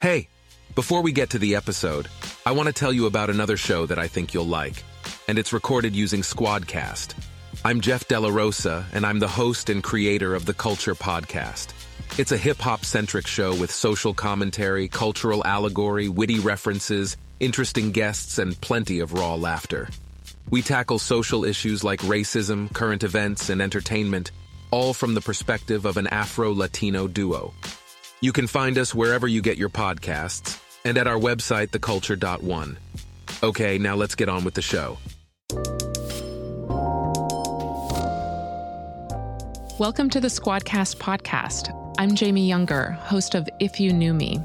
Hey, before we get to the episode, I want to tell you about another show that I think you'll like, and it's recorded using Squadcast. I'm Jeff Della Rosa, and I'm the host and creator of the Culture Podcast. It's a hip hop centric show with social commentary, cultural allegory, witty references, interesting guests, and plenty of raw laughter. We tackle social issues like racism, current events, and entertainment, all from the perspective of an Afro Latino duo. You can find us wherever you get your podcasts and at our website, theculture.one. Okay, now let's get on with the show. Welcome to the Squadcast podcast. I'm Jamie Yuenger, host of If You Knew Me.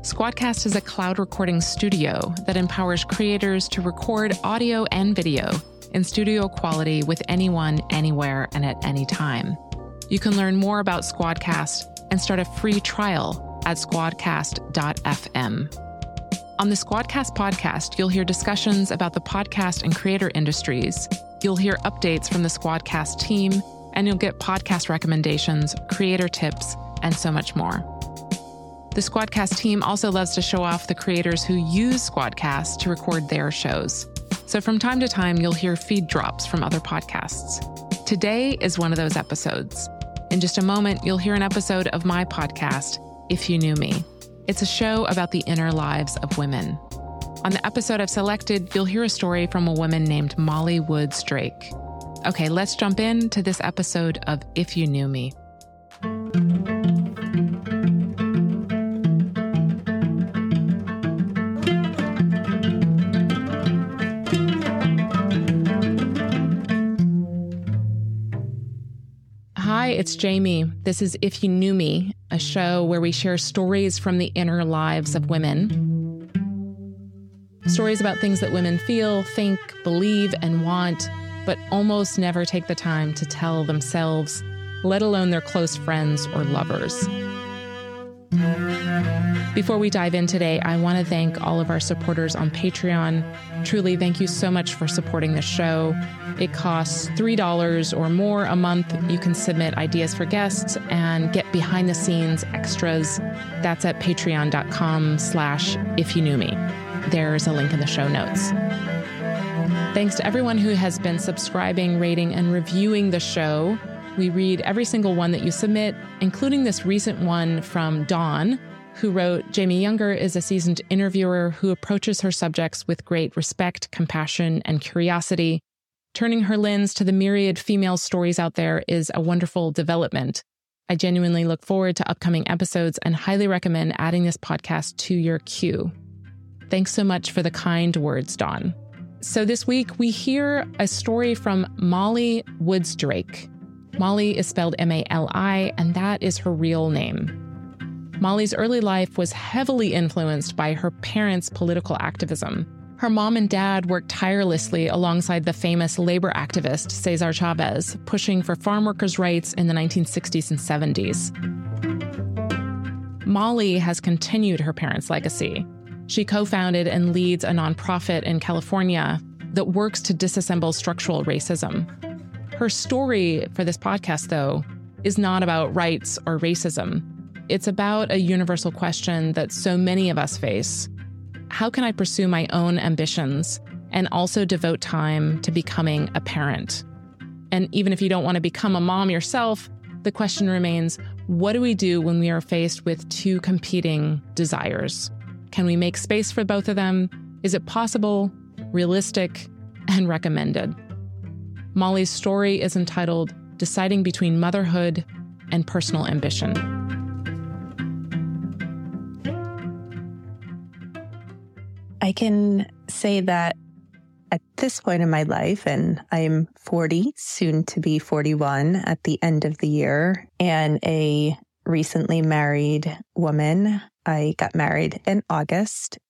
Squadcast is a cloud recording studio that empowers creators to record audio and video in studio quality with anyone, anywhere, and at any time. You can learn more about Squadcast and start a free trial at squadcast.fm. On the Squadcast podcast, you'll hear discussions about the podcast and creator industries. You'll hear updates from the Squadcast team, and you'll get podcast recommendations, creator tips, and so much more. The Squadcast team also loves to show off the creators who use Squadcast to record their shows. So from time to time, you'll hear feed drops from other podcasts. Today is one of those episodes. In just a moment, you'll hear an episode of my podcast, If You Knew Me. It's a show about the inner lives of women. On the episode I've selected, you'll hear a story from a woman named Mali Woods Drake. Okay, let's jump into this episode of If You Knew Me. It's Jamie. This is If You Knew Me, a show where we share stories from the inner lives of women. Stories about things that women feel, think, believe, and want, but almost never take the time to tell themselves, let alone their close friends or lovers. Before we dive in today, I want to thank all of our supporters on Patreon. Truly, thank you so much for supporting the show. It costs $3 or more a month. You can submit ideas for guests and get behind the scenes extras. That's at patreon.com slash if you knew me. There's a link in the show notes. Thanks to everyone who has been subscribing, rating, and reviewing the show. We read every single one that you submit, including this recent one from Dawn, who wrote Jamie Yuenger is a seasoned interviewer who approaches her subjects with great respect, compassion, and curiosity. Turning her lens to the myriad female stories out there is a wonderful development. I genuinely look forward to upcoming episodes and highly recommend adding this podcast to your queue. Thanks so much for the kind words, Dawn. So, this week we hear a story from Mali Woods Drake. Mali is spelled M A L I, and that is her real name. Mali's early life was heavily influenced by her parents' political activism. Her mom and dad worked tirelessly alongside the famous labor activist Cesar Chavez, pushing for farm workers' rights in the 1960s and 70s. Molly has continued her parents' legacy. She co founded and leads a nonprofit in California that works to disassemble structural racism. Her story for this podcast, though, is not about rights or racism. It's about a universal question that so many of us face How can I pursue my own ambitions and also devote time to becoming a parent? And even if you don't want to become a mom yourself, the question remains what do we do when we are faced with two competing desires? Can we make space for both of them? Is it possible, realistic, and recommended? Mali's story is entitled Deciding Between Motherhood and Personal Ambition. I can say that at this point in my life, and I'm 40, soon to be 41 at the end of the year, and a recently married woman. I got married in August,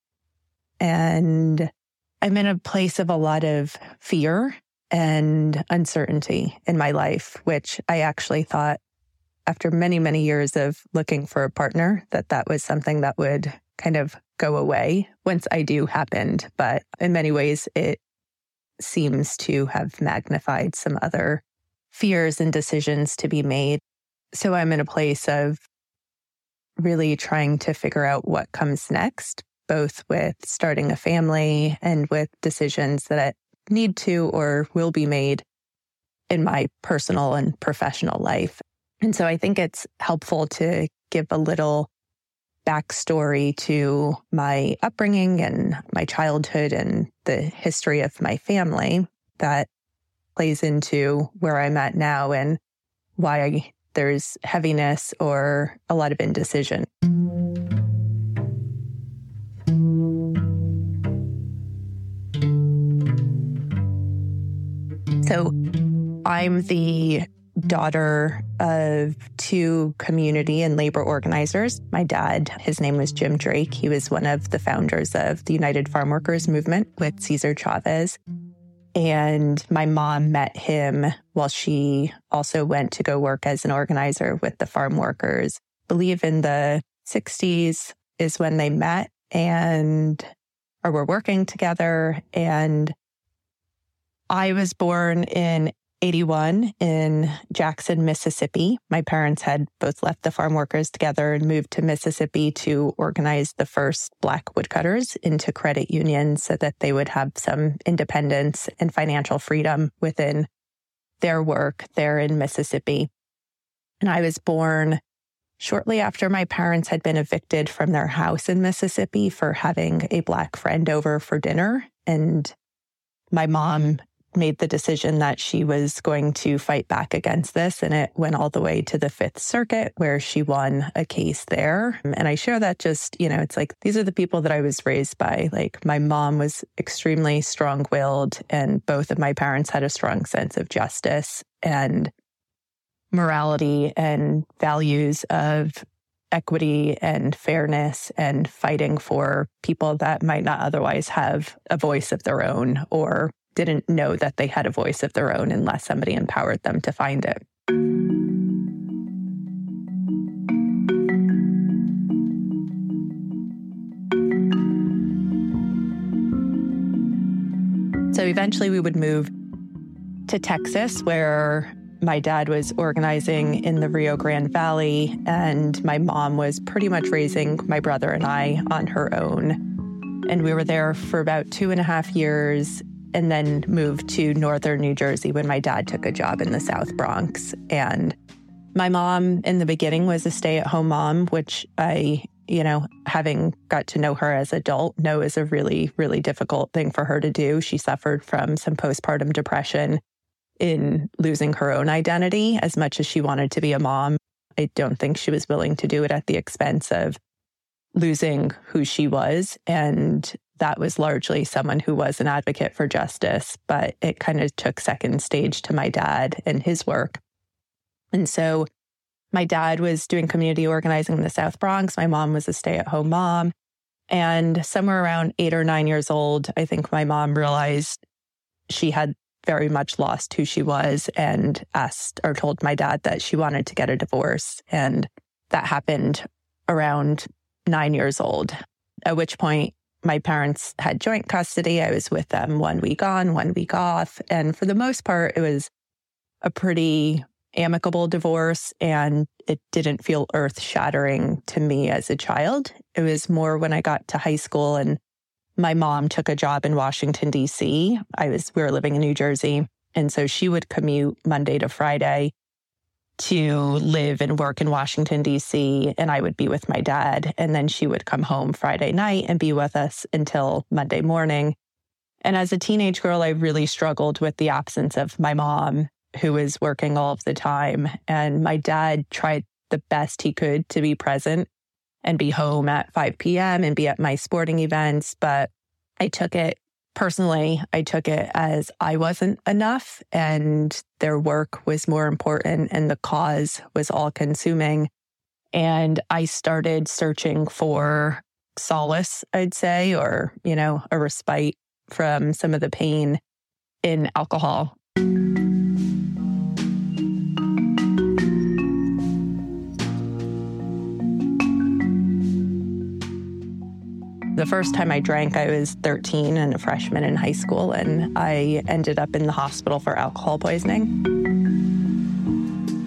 and I'm in a place of a lot of fear and uncertainty in my life, which I actually thought after many, many years of looking for a partner that that was something that would kind of go away once I do happened. But in many ways, it seems to have magnified some other fears and decisions to be made. So I'm in a place of really trying to figure out what comes next, both with starting a family and with decisions that need to or will be made in my personal and professional life. And so I think it's helpful to give a little backstory to my upbringing and my childhood and the history of my family that plays into where I'm at now and why there's heaviness or a lot of indecision. So I'm the daughter of two community and labor organizers. My dad, his name was Jim Drake. He was one of the founders of the United Farm Workers Movement with Cesar Chavez. And my mom met him while she also went to go work as an organizer with the farm workers. I believe in the 60s is when they met and or were working together. And I was born in 81 in Jackson, Mississippi. My parents had both left the farm workers together and moved to Mississippi to organize the first Black woodcutters into credit unions so that they would have some independence and financial freedom within their work there in Mississippi. And I was born shortly after my parents had been evicted from their house in Mississippi for having a Black friend over for dinner. And my mom made the decision that she was going to fight back against this. And it went all the way to the Fifth Circuit, where she won a case there. And I share that just, you know, it's like these are the people that I was raised by. Like my mom was extremely strong willed, and both of my parents had a strong sense of justice and morality and values of equity and fairness and fighting for people that might not otherwise have a voice of their own or didn't know that they had a voice of their own unless somebody empowered them to find it. So eventually we would move to Texas, where my dad was organizing in the Rio Grande Valley, and my mom was pretty much raising my brother and I on her own. And we were there for about two and a half years and then moved to northern New Jersey when my dad took a job in the South Bronx. And my mom in the beginning was a stay at home mom, which I, you know, having got to know her as adult, know is a really, really difficult thing for her to do. She suffered from some postpartum depression in losing her own identity as much as she wanted to be a mom. I don't think she was willing to do it at the expense of losing who she was. And that was largely someone who was an advocate for justice, but it kind of took second stage to my dad and his work. And so my dad was doing community organizing in the South Bronx. My mom was a stay at home mom. And somewhere around eight or nine years old, I think my mom realized she had very much lost who she was and asked or told my dad that she wanted to get a divorce. And that happened around nine years old, at which point my parents had joint custody. I was with them one week on, one week off. And for the most part, it was a pretty amicable divorce and it didn't feel earth shattering to me as a child. It was more when I got to high school and my mom took a job in Washington, D.C. I was, we were living in New Jersey. And so she would commute Monday to Friday to live and work in Washington, D.C., and I would be with my dad. And then she would come home Friday night and be with us until Monday morning. And as a teenage girl, I really struggled with the absence of my mom, who was working all of the time. And my dad tried the best he could to be present and be home at 5 p.m. and be at my sporting events. But I took it personally, I took it as I wasn't enough and their work was more important and the cause was all consuming. And I started searching for solace, I'd say, or, you know, a respite from some of the pain in alcohol. The first time I drank, I was 13 and a freshman in high school, and I ended up in the hospital for alcohol poisoning.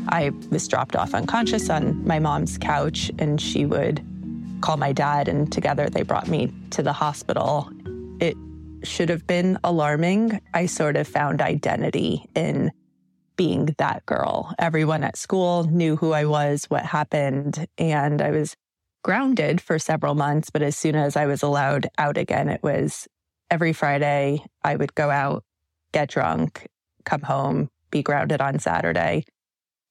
I was dropped off unconscious on my mom's couch, and she would call my dad, and together they brought me to the hospital. It should have been alarming. I sort of found identity in being that girl. Everyone at school knew who I was, what happened, and I was grounded for several months. But as soon as I was allowed out again, it was every Friday I would go out, get drunk, come home, be grounded on Saturday.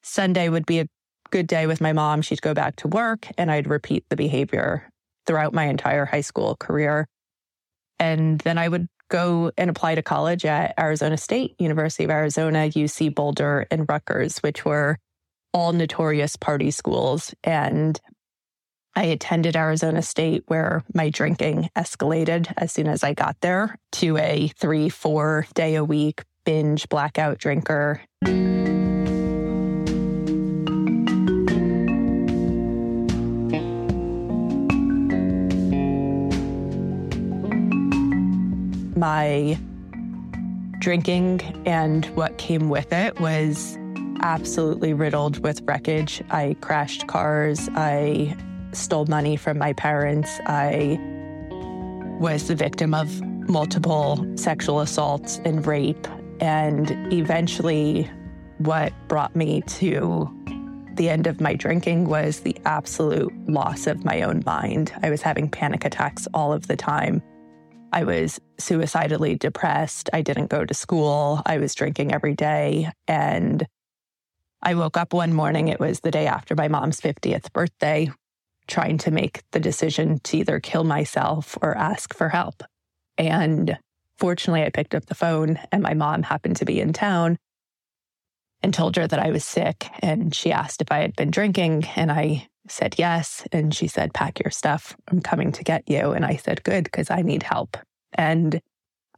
Sunday would be a good day with my mom. She'd go back to work, and I'd repeat the behavior throughout my entire high school career. And then I would go and apply to college at Arizona State, University of Arizona, UC Boulder, and Rutgers, which were all notorious party schools. And I attended Arizona State where my drinking escalated as soon as I got there to a three, four day a week binge blackout drinker. my drinking and what came with it was absolutely riddled with wreckage. I crashed cars. I stole money from my parents. I was the victim of multiple sexual assaults and rape. And eventually, what brought me to the end of my drinking was the absolute loss of my own mind. I was having panic attacks all of the time. I was suicidally depressed. I didn't go to school. I was drinking every day. And I woke up one morning, it was the day after my mom's 50th birthday, trying to make the decision to either kill myself or ask for help. And fortunately, I picked up the phone and my mom happened to be in town and told her that I was sick. And she asked if I had been drinking. And I said yes. And she said, Pack your stuff. I'm coming to get you. And I said, Good, because I need help. And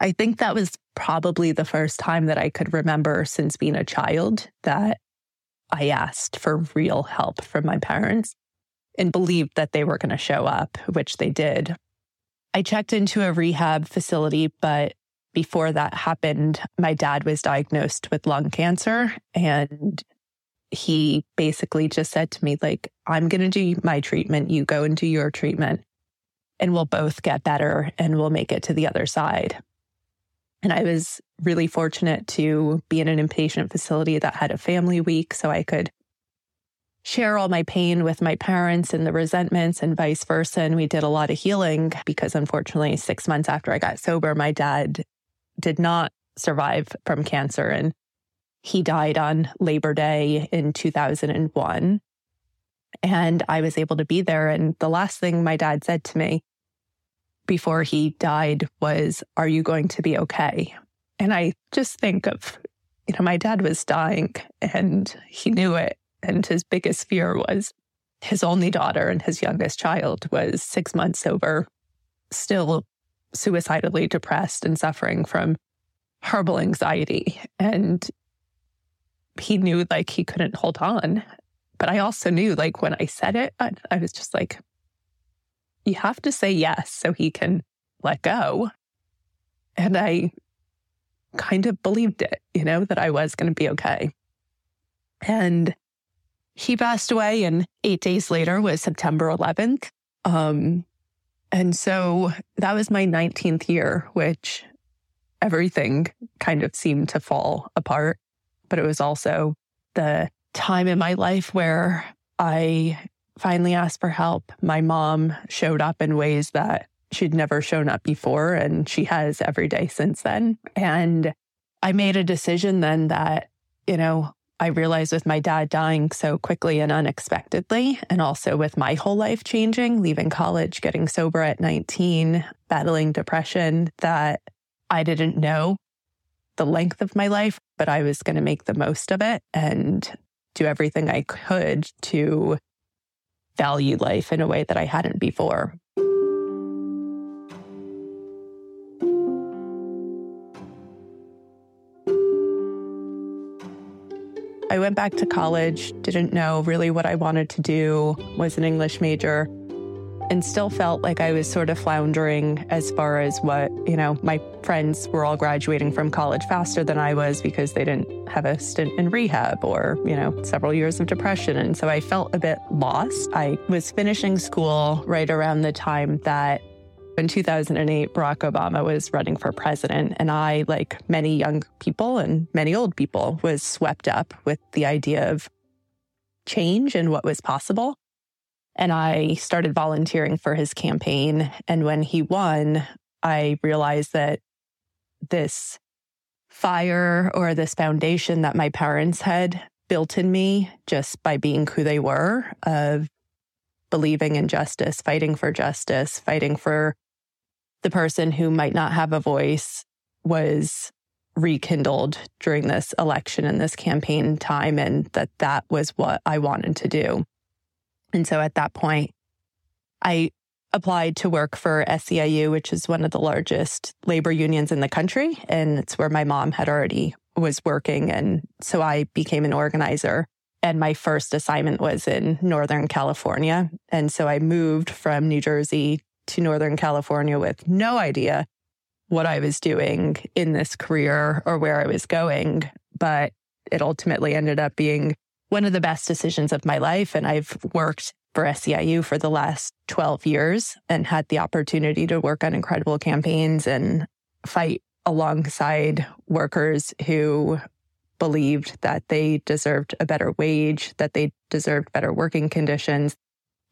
I think that was probably the first time that I could remember since being a child that I asked for real help from my parents and believed that they were going to show up, which they did. I checked into a rehab facility, but before that happened, my dad was diagnosed with lung cancer and he basically just said to me, like, I'm going to do my treatment. You go and do your treatment, and we'll both get better and we'll make it to the other side. And I was really fortunate to be in an inpatient facility that had a family week so I could share all my pain with my parents and the resentments and vice versa. And we did a lot of healing because unfortunately, six months after I got sober, my dad did not survive from cancer. And he died on Labor Day in 2001. And I was able to be there. And the last thing my dad said to me before he died was, Are you going to be okay? And I just think of, you know, my dad was dying and he knew it. And his biggest fear was his only daughter and his youngest child was six months sober, still suicidally depressed and suffering from horrible anxiety. And he knew like he couldn't hold on. But I also knew like when I said it, I, I was just like, you have to say yes so he can let go. And I kind of believed it, you know, that I was going to be okay. And he passed away, and eight days later was September 11th. Um, and so that was my 19th year, which everything kind of seemed to fall apart but it was also the time in my life where I finally asked for help. My mom showed up in ways that she'd never shown up before, and she has every day since then. And I made a decision then that, you know, I realized with my dad dying so quickly and unexpectedly, and also with my whole life changing, leaving college, getting sober at 19, battling depression, that I didn't know the length of my life, but I was going to make the most of it and do everything I could to value life in a way that I hadn't before. I went back to college, didn't know really what I wanted to do, was an English major. and still felt like I was sort of floundering as far as what, you know, my friends were all graduating from college faster than I was because they didn't have a stint in rehab or, you know, several years of depression. And so I felt a bit lost. I was finishing school right around the time that in 2008, Barack Obama was running for president, and I, like many young people and many old people, was swept up with the idea of change and what was possible. And I started volunteering for his campaign. And when he won, I realized that this fire or this foundation that my parents had built in me just by being who they were of believing in justice, fighting for justice, fighting for the person who might not have a voice was rekindled during this election and this campaign time and that that was what I wanted to do. And so at that point, I applied to work for SEIU, which is one of the largest labor unions in the country. And it's where my mom had already was working. And so I became an organizer. And my first assignment was in Northern California. And so I moved from New Jersey to Northern California with no idea what I was doing in this career or where I was going. But it ultimately ended up being one of the best decisions of my life. And I've worked for SEIU for the last 12 years and had the opportunity to work on incredible campaigns and fight alongside workers who believed that they deserved a better wage, that they deserved better working conditions,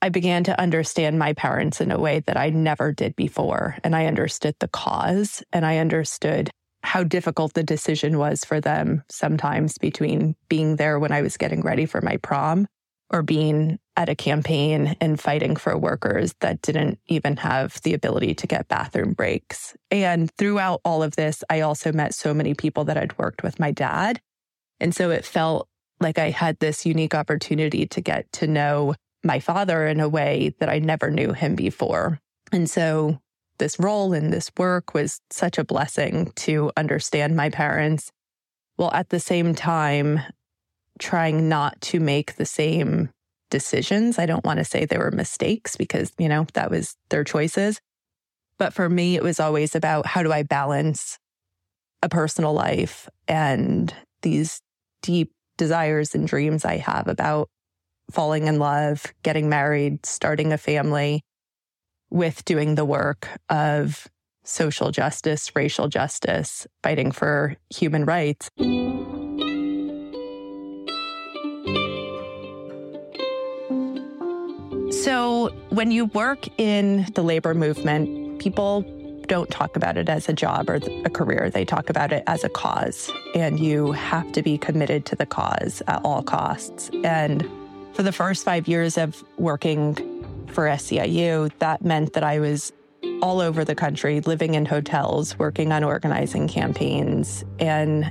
I began to understand my parents in a way that I never did before. And I understood the cause and I understood how difficult the decision was for them sometimes between being there when I was getting ready for my prom or being at a campaign and fighting for workers that didn't even have the ability to get bathroom breaks. And throughout all of this, I also met so many people that had worked with my dad. And so it felt like I had this unique opportunity to get to know my father in a way that I never knew him before. And so this role in this work was such a blessing to understand my parents while at the same time trying not to make the same decisions. I don't want to say they were mistakes because, you know, that was their choices. But for me, it was always about how do I balance a personal life and these deep desires and dreams I have about falling in love, getting married, starting a family with doing the work of social justice, racial justice, fighting for human rights. So, when you work in the labor movement, people don't talk about it as a job or a career. They talk about it as a cause, and you have to be committed to the cause at all costs. And for the first five years of working for SEIU, that meant that I was all over the country, living in hotels, working on organizing campaigns, and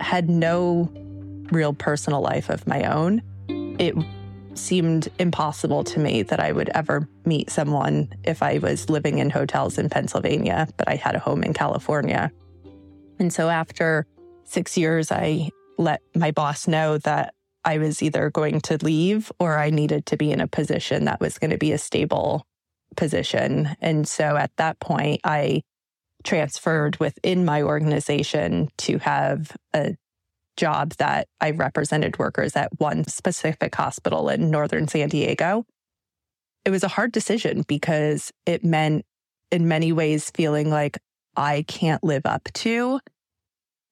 had no real personal life of my own. It seemed impossible to me that I would ever meet someone if I was living in hotels in Pennsylvania, but I had a home in California. And so after six years, I let my boss know that I was either going to leave or I needed to be in a position that was going to be a stable position. And so at that point, I transferred within my organization to have a job that I represented workers at one specific hospital in northern San Diego. It was a hard decision because it meant, in many ways, feeling like I can't live up to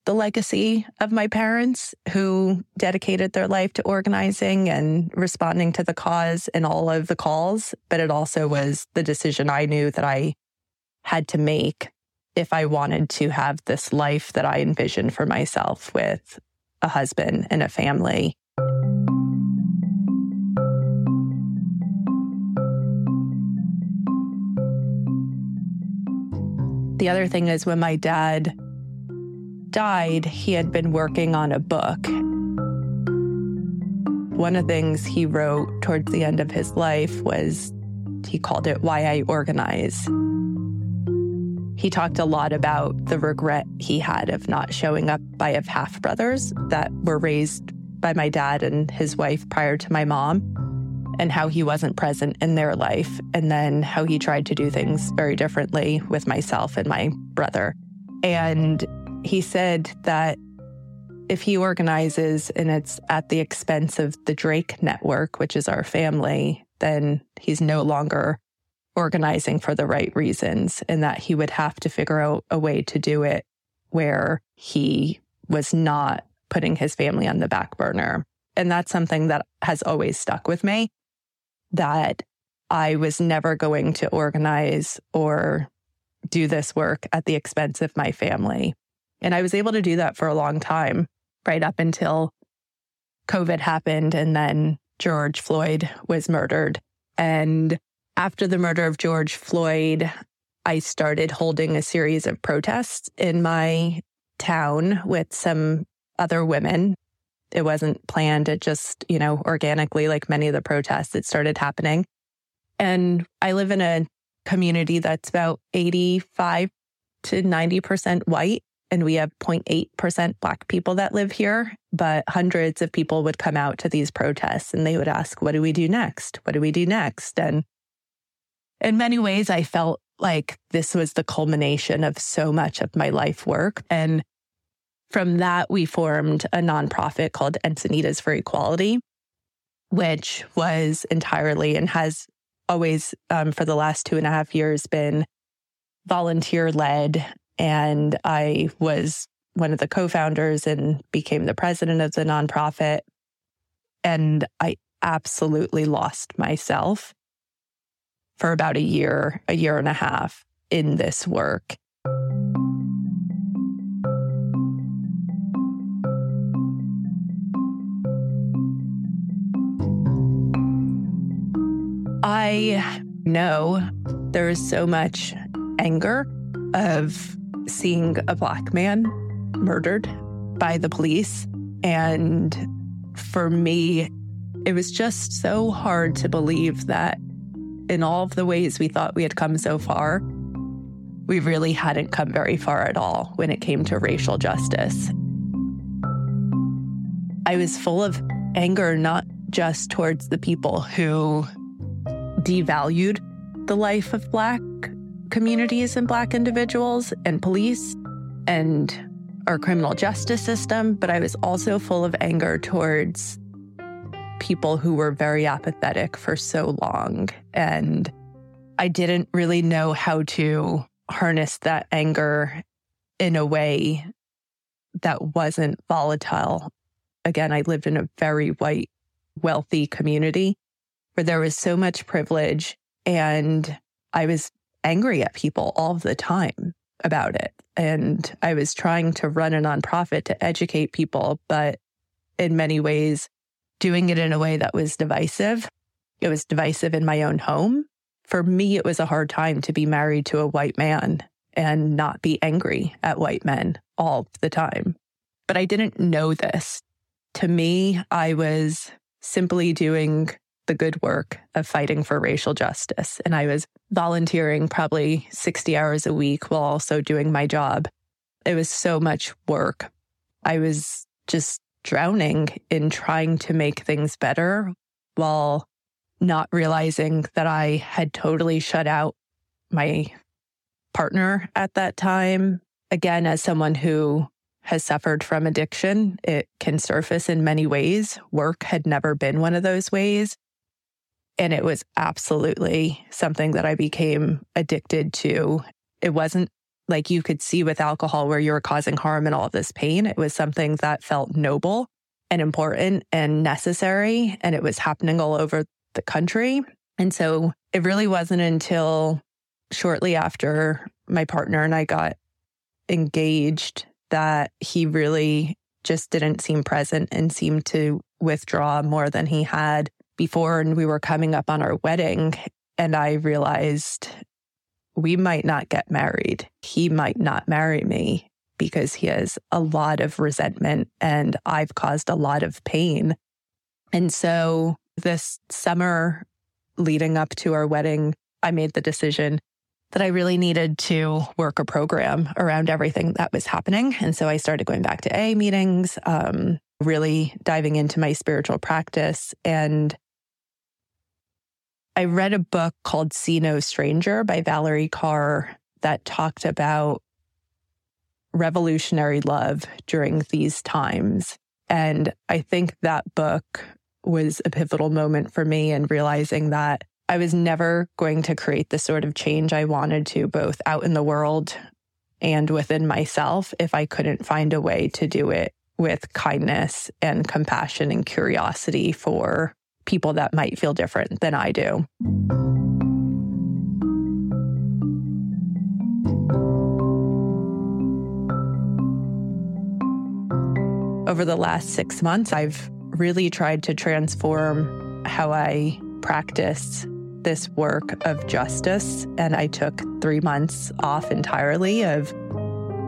the legacy of my parents who dedicated their life to organizing and responding to the cause and all of the calls. But it also was the decision I knew that I had to make if I wanted to have this life that I envisioned for myself with a husband and a family. The other thing is when my dad died, he had been working on a book. One of the things he wrote towards the end of his life was he called it Why I Organize. He talked a lot about the regret he had of not showing up. I have half brothers that were raised by my dad and his wife prior to my mom. and how he wasn't present in their life, and then how he tried to do things very differently with myself and my brother. And he said that if he organizes and it's at the expense of the Drake network, which is our family, then he's no longer organizing for the right reasons, and that he would have to figure out a way to do it where he was not putting his family on the back burner. And that's something that has always stuck with me that I was never going to organize or do this work at the expense of my family. And I was able to do that for a long time, right up until COVID happened and then George Floyd was murdered. And after the murder of George Floyd, I started holding a series of protests in my town with some other women. It wasn't planned. It just, you know, organically, like many of the protests, it started happening. And I live in a community that's about 85 to 90% white. And we have 0.8% Black people that live here. But hundreds of people would come out to these protests and they would ask, What do we do next? What do we do next? And in many ways, I felt like this was the culmination of so much of my life work. And from that, we formed a nonprofit called Encinitas for Equality, which was entirely and has always, um, for the last two and a half years, been volunteer led. And I was one of the co founders and became the president of the nonprofit. And I absolutely lost myself for about a year, a year and a half in this work. I know there is so much anger of seeing a Black man murdered by the police. And for me, it was just so hard to believe that in all of the ways we thought we had come so far, we really hadn't come very far at all when it came to racial justice. I was full of anger, not just towards the people who devalued the life of Black communities and Black individuals and police and our criminal justice system, but I was also full of anger towards people who were very apathetic for so long. And I didn't really know how to harness that anger in a way that wasn't volatile. Again, I lived in a very white, wealthy community where there was so much privilege and I was angry at people all the time about it. And I was trying to run a nonprofit to educate people, but in many ways, doing it in a way that was divisive. It was divisive in my own home. For me, it was a hard time to be married to a white man and not be angry at white men all the time. But I didn't know this. To me, I was simply doing the good work of fighting for racial justice. And I was volunteering probably 60 hours a week while also doing my job. It was so much work. I was just drowning in trying to make things better while not realizing that I had totally shut out my partner at that time. Again, as someone who has suffered from addiction, it can surface in many ways. Work had never been one of those ways. And it was absolutely something that I became addicted to. It wasn't like you could see with alcohol where you were causing harm and all of this pain. It was something that felt noble and important and necessary. And it was happening all over the country. And so it really wasn't until shortly after my partner and I got engaged that he really just didn't seem present and seemed to withdraw more than he had before. And we were coming up on our wedding. And I realized we might not get married. He might not marry me because he has a lot of resentment and I've caused a lot of pain. And so this summer leading up to our wedding, I made the decision that I really needed to work a program around everything that was happening. And so I started going back to A meetings, um, really diving into my spiritual practice. And I read a book called See No Stranger by Valarie Kaur that talked about revolutionary love during these times. And I think that book was a pivotal moment for me in realizing that I was never going to create the sort of change I wanted to, both out in the world and within myself, if I couldn't find a way to do it with kindness and compassion and curiosity for people that might feel different than I do. Over the last six months, I've really tried to transform how I practice this work of justice. And I took three months off entirely of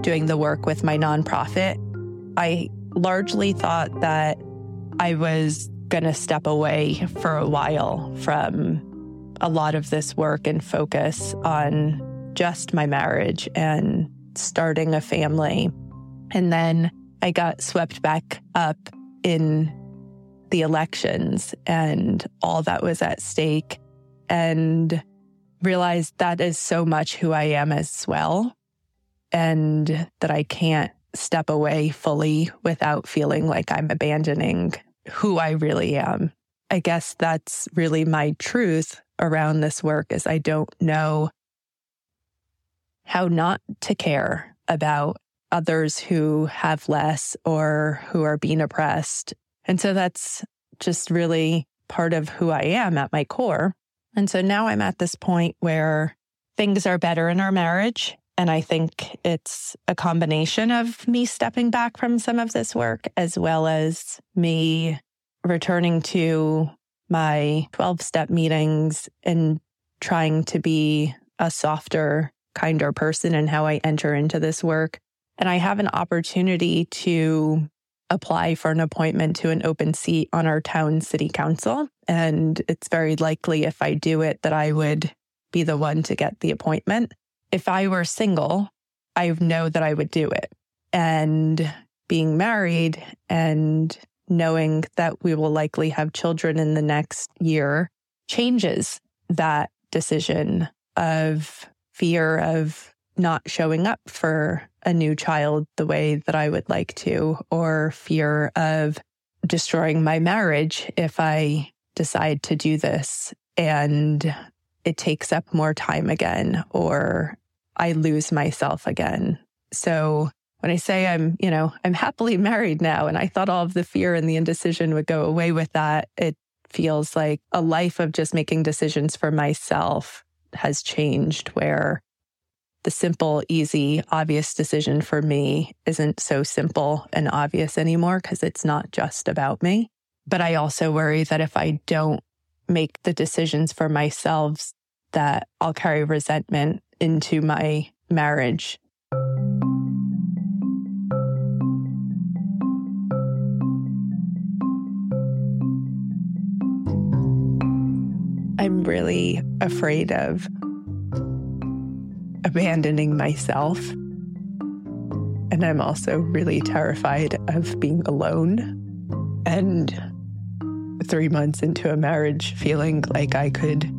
doing the work with my nonprofit. I largely thought that I was going to step away for a while from a lot of this work and focus on just my marriage and starting a family. And then I got swept back up in the elections and all that was at stake and realized that is so much who I am as well. And that I can't step away fully without feeling like I'm abandoning who I really am. I guess that's really my truth around this work is I don't know how not to care about others who have less or who are being oppressed. And so that's just really part of who I am at my core. And so now I'm at this point where things are better in our marriage. And I think it's a combination of me stepping back from some of this work as well as me returning to my 12 step meetings and trying to be a softer, kinder person in how I enter into this work. And I have an opportunity to apply for an appointment to an open seat on our town city council. And it's very likely if I do it that I would be the one to get the appointment. If I were single, I know that I would do it. And being married and knowing that we will likely have children in the next year changes that decision of fear of not showing up for a new child the way that I would like to, or fear of destroying my marriage if I decide to do this and it takes up more time again, or I lose myself again. So when I say I'm, you know, I'm happily married now, and I thought all of the fear and the indecision would go away with that, it feels like a life of just making decisions for myself has changed where the simple, easy, obvious decision for me isn't so simple and obvious anymore because it's not just about me. But I also worry that if I don't make the decisions for myself, that I'll carry resentment into my marriage. I'm really afraid of abandoning myself. And I'm also really terrified of being alone and three months into a marriage feeling like I could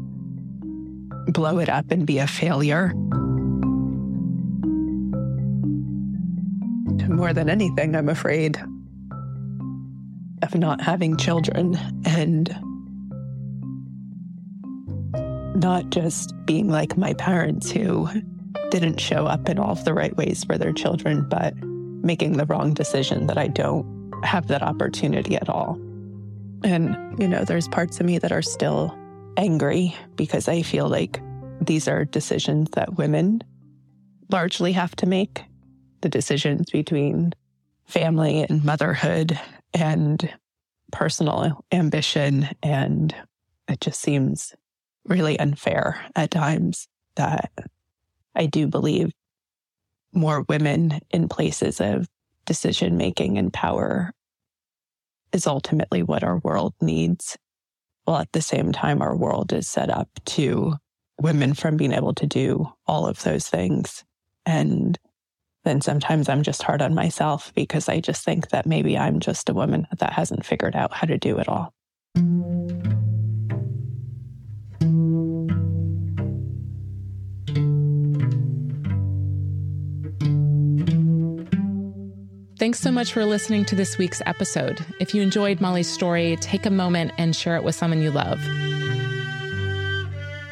blow it up and be a failure. More than anything, I'm afraid of not having children and not just being like my parents who didn't show up in all of the right ways for their children, but making the wrong decision that I don't have that opportunity at all. And, you know, there's parts of me that are still angry because I feel like these are decisions that women largely have to make the decisions between family and motherhood and personal ambition. And it just seems really unfair at times that I do believe more women in places of decision making and power is ultimately what our world needs. While at the same time, our world is set up to women from being able to do all of those things. And then sometimes I'm just hard on myself because I just think that maybe I'm just a woman that hasn't figured out how to do it all. Thanks so much for listening to this week's episode. If you enjoyed Mali's story, take a moment and share it with someone you love.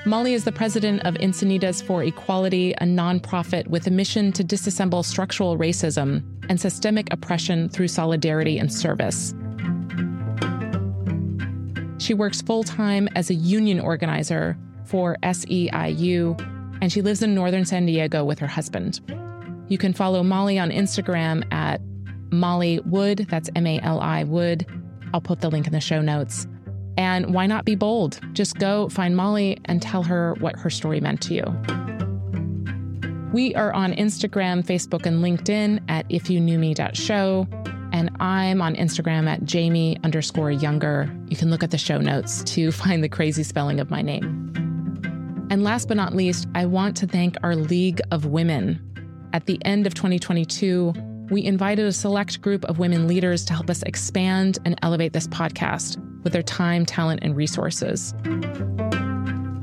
Mali is the president of Encinitas for Equality, a nonprofit with a mission to disassemble structural racism and systemic oppression through solidarity and service. She works full time as a union organizer for SEIU, and she lives in northern San Diego with her husband. You can follow Mali on Instagram at Mali Wood. That's M A L I Wood. I'll put the link in the show notes. And why not be bold? Just go find Mali and tell her what her story meant to you. We are on Instagram, Facebook, and LinkedIn at ifyouknewme.show. And I'm on Instagram at Jamie underscore Yuenger. You can look at the show notes to find the crazy spelling of my name. And last but not least, I want to thank our League of Women. At the end of 2022, we invited a select group of women leaders to help us expand and elevate this podcast with their time, talent, and resources.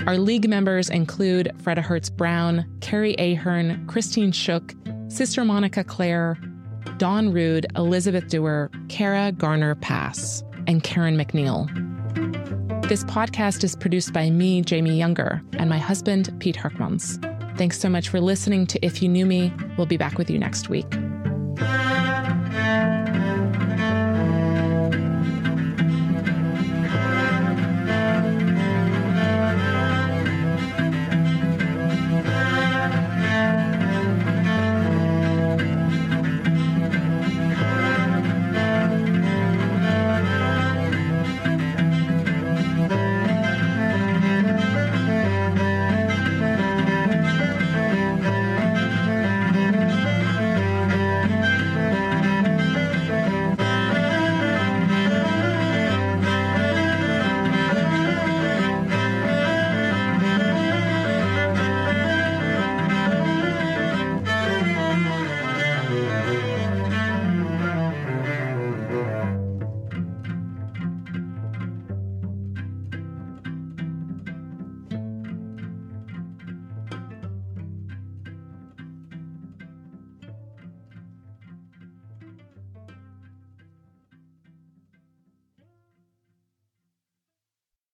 Our league members include Freda Hertz Brown, Carrie Ahern, Christine Shook, Sister Monica Claire, Dawn Rude, Elizabeth Dewar, Kara Garner Pass, and Karen McNeil. This podcast is produced by me, Jamie Yuenger, and my husband, Pete Harkmans. Thanks so much for listening to If You Knew Me. We'll be back with you next week. Thank you.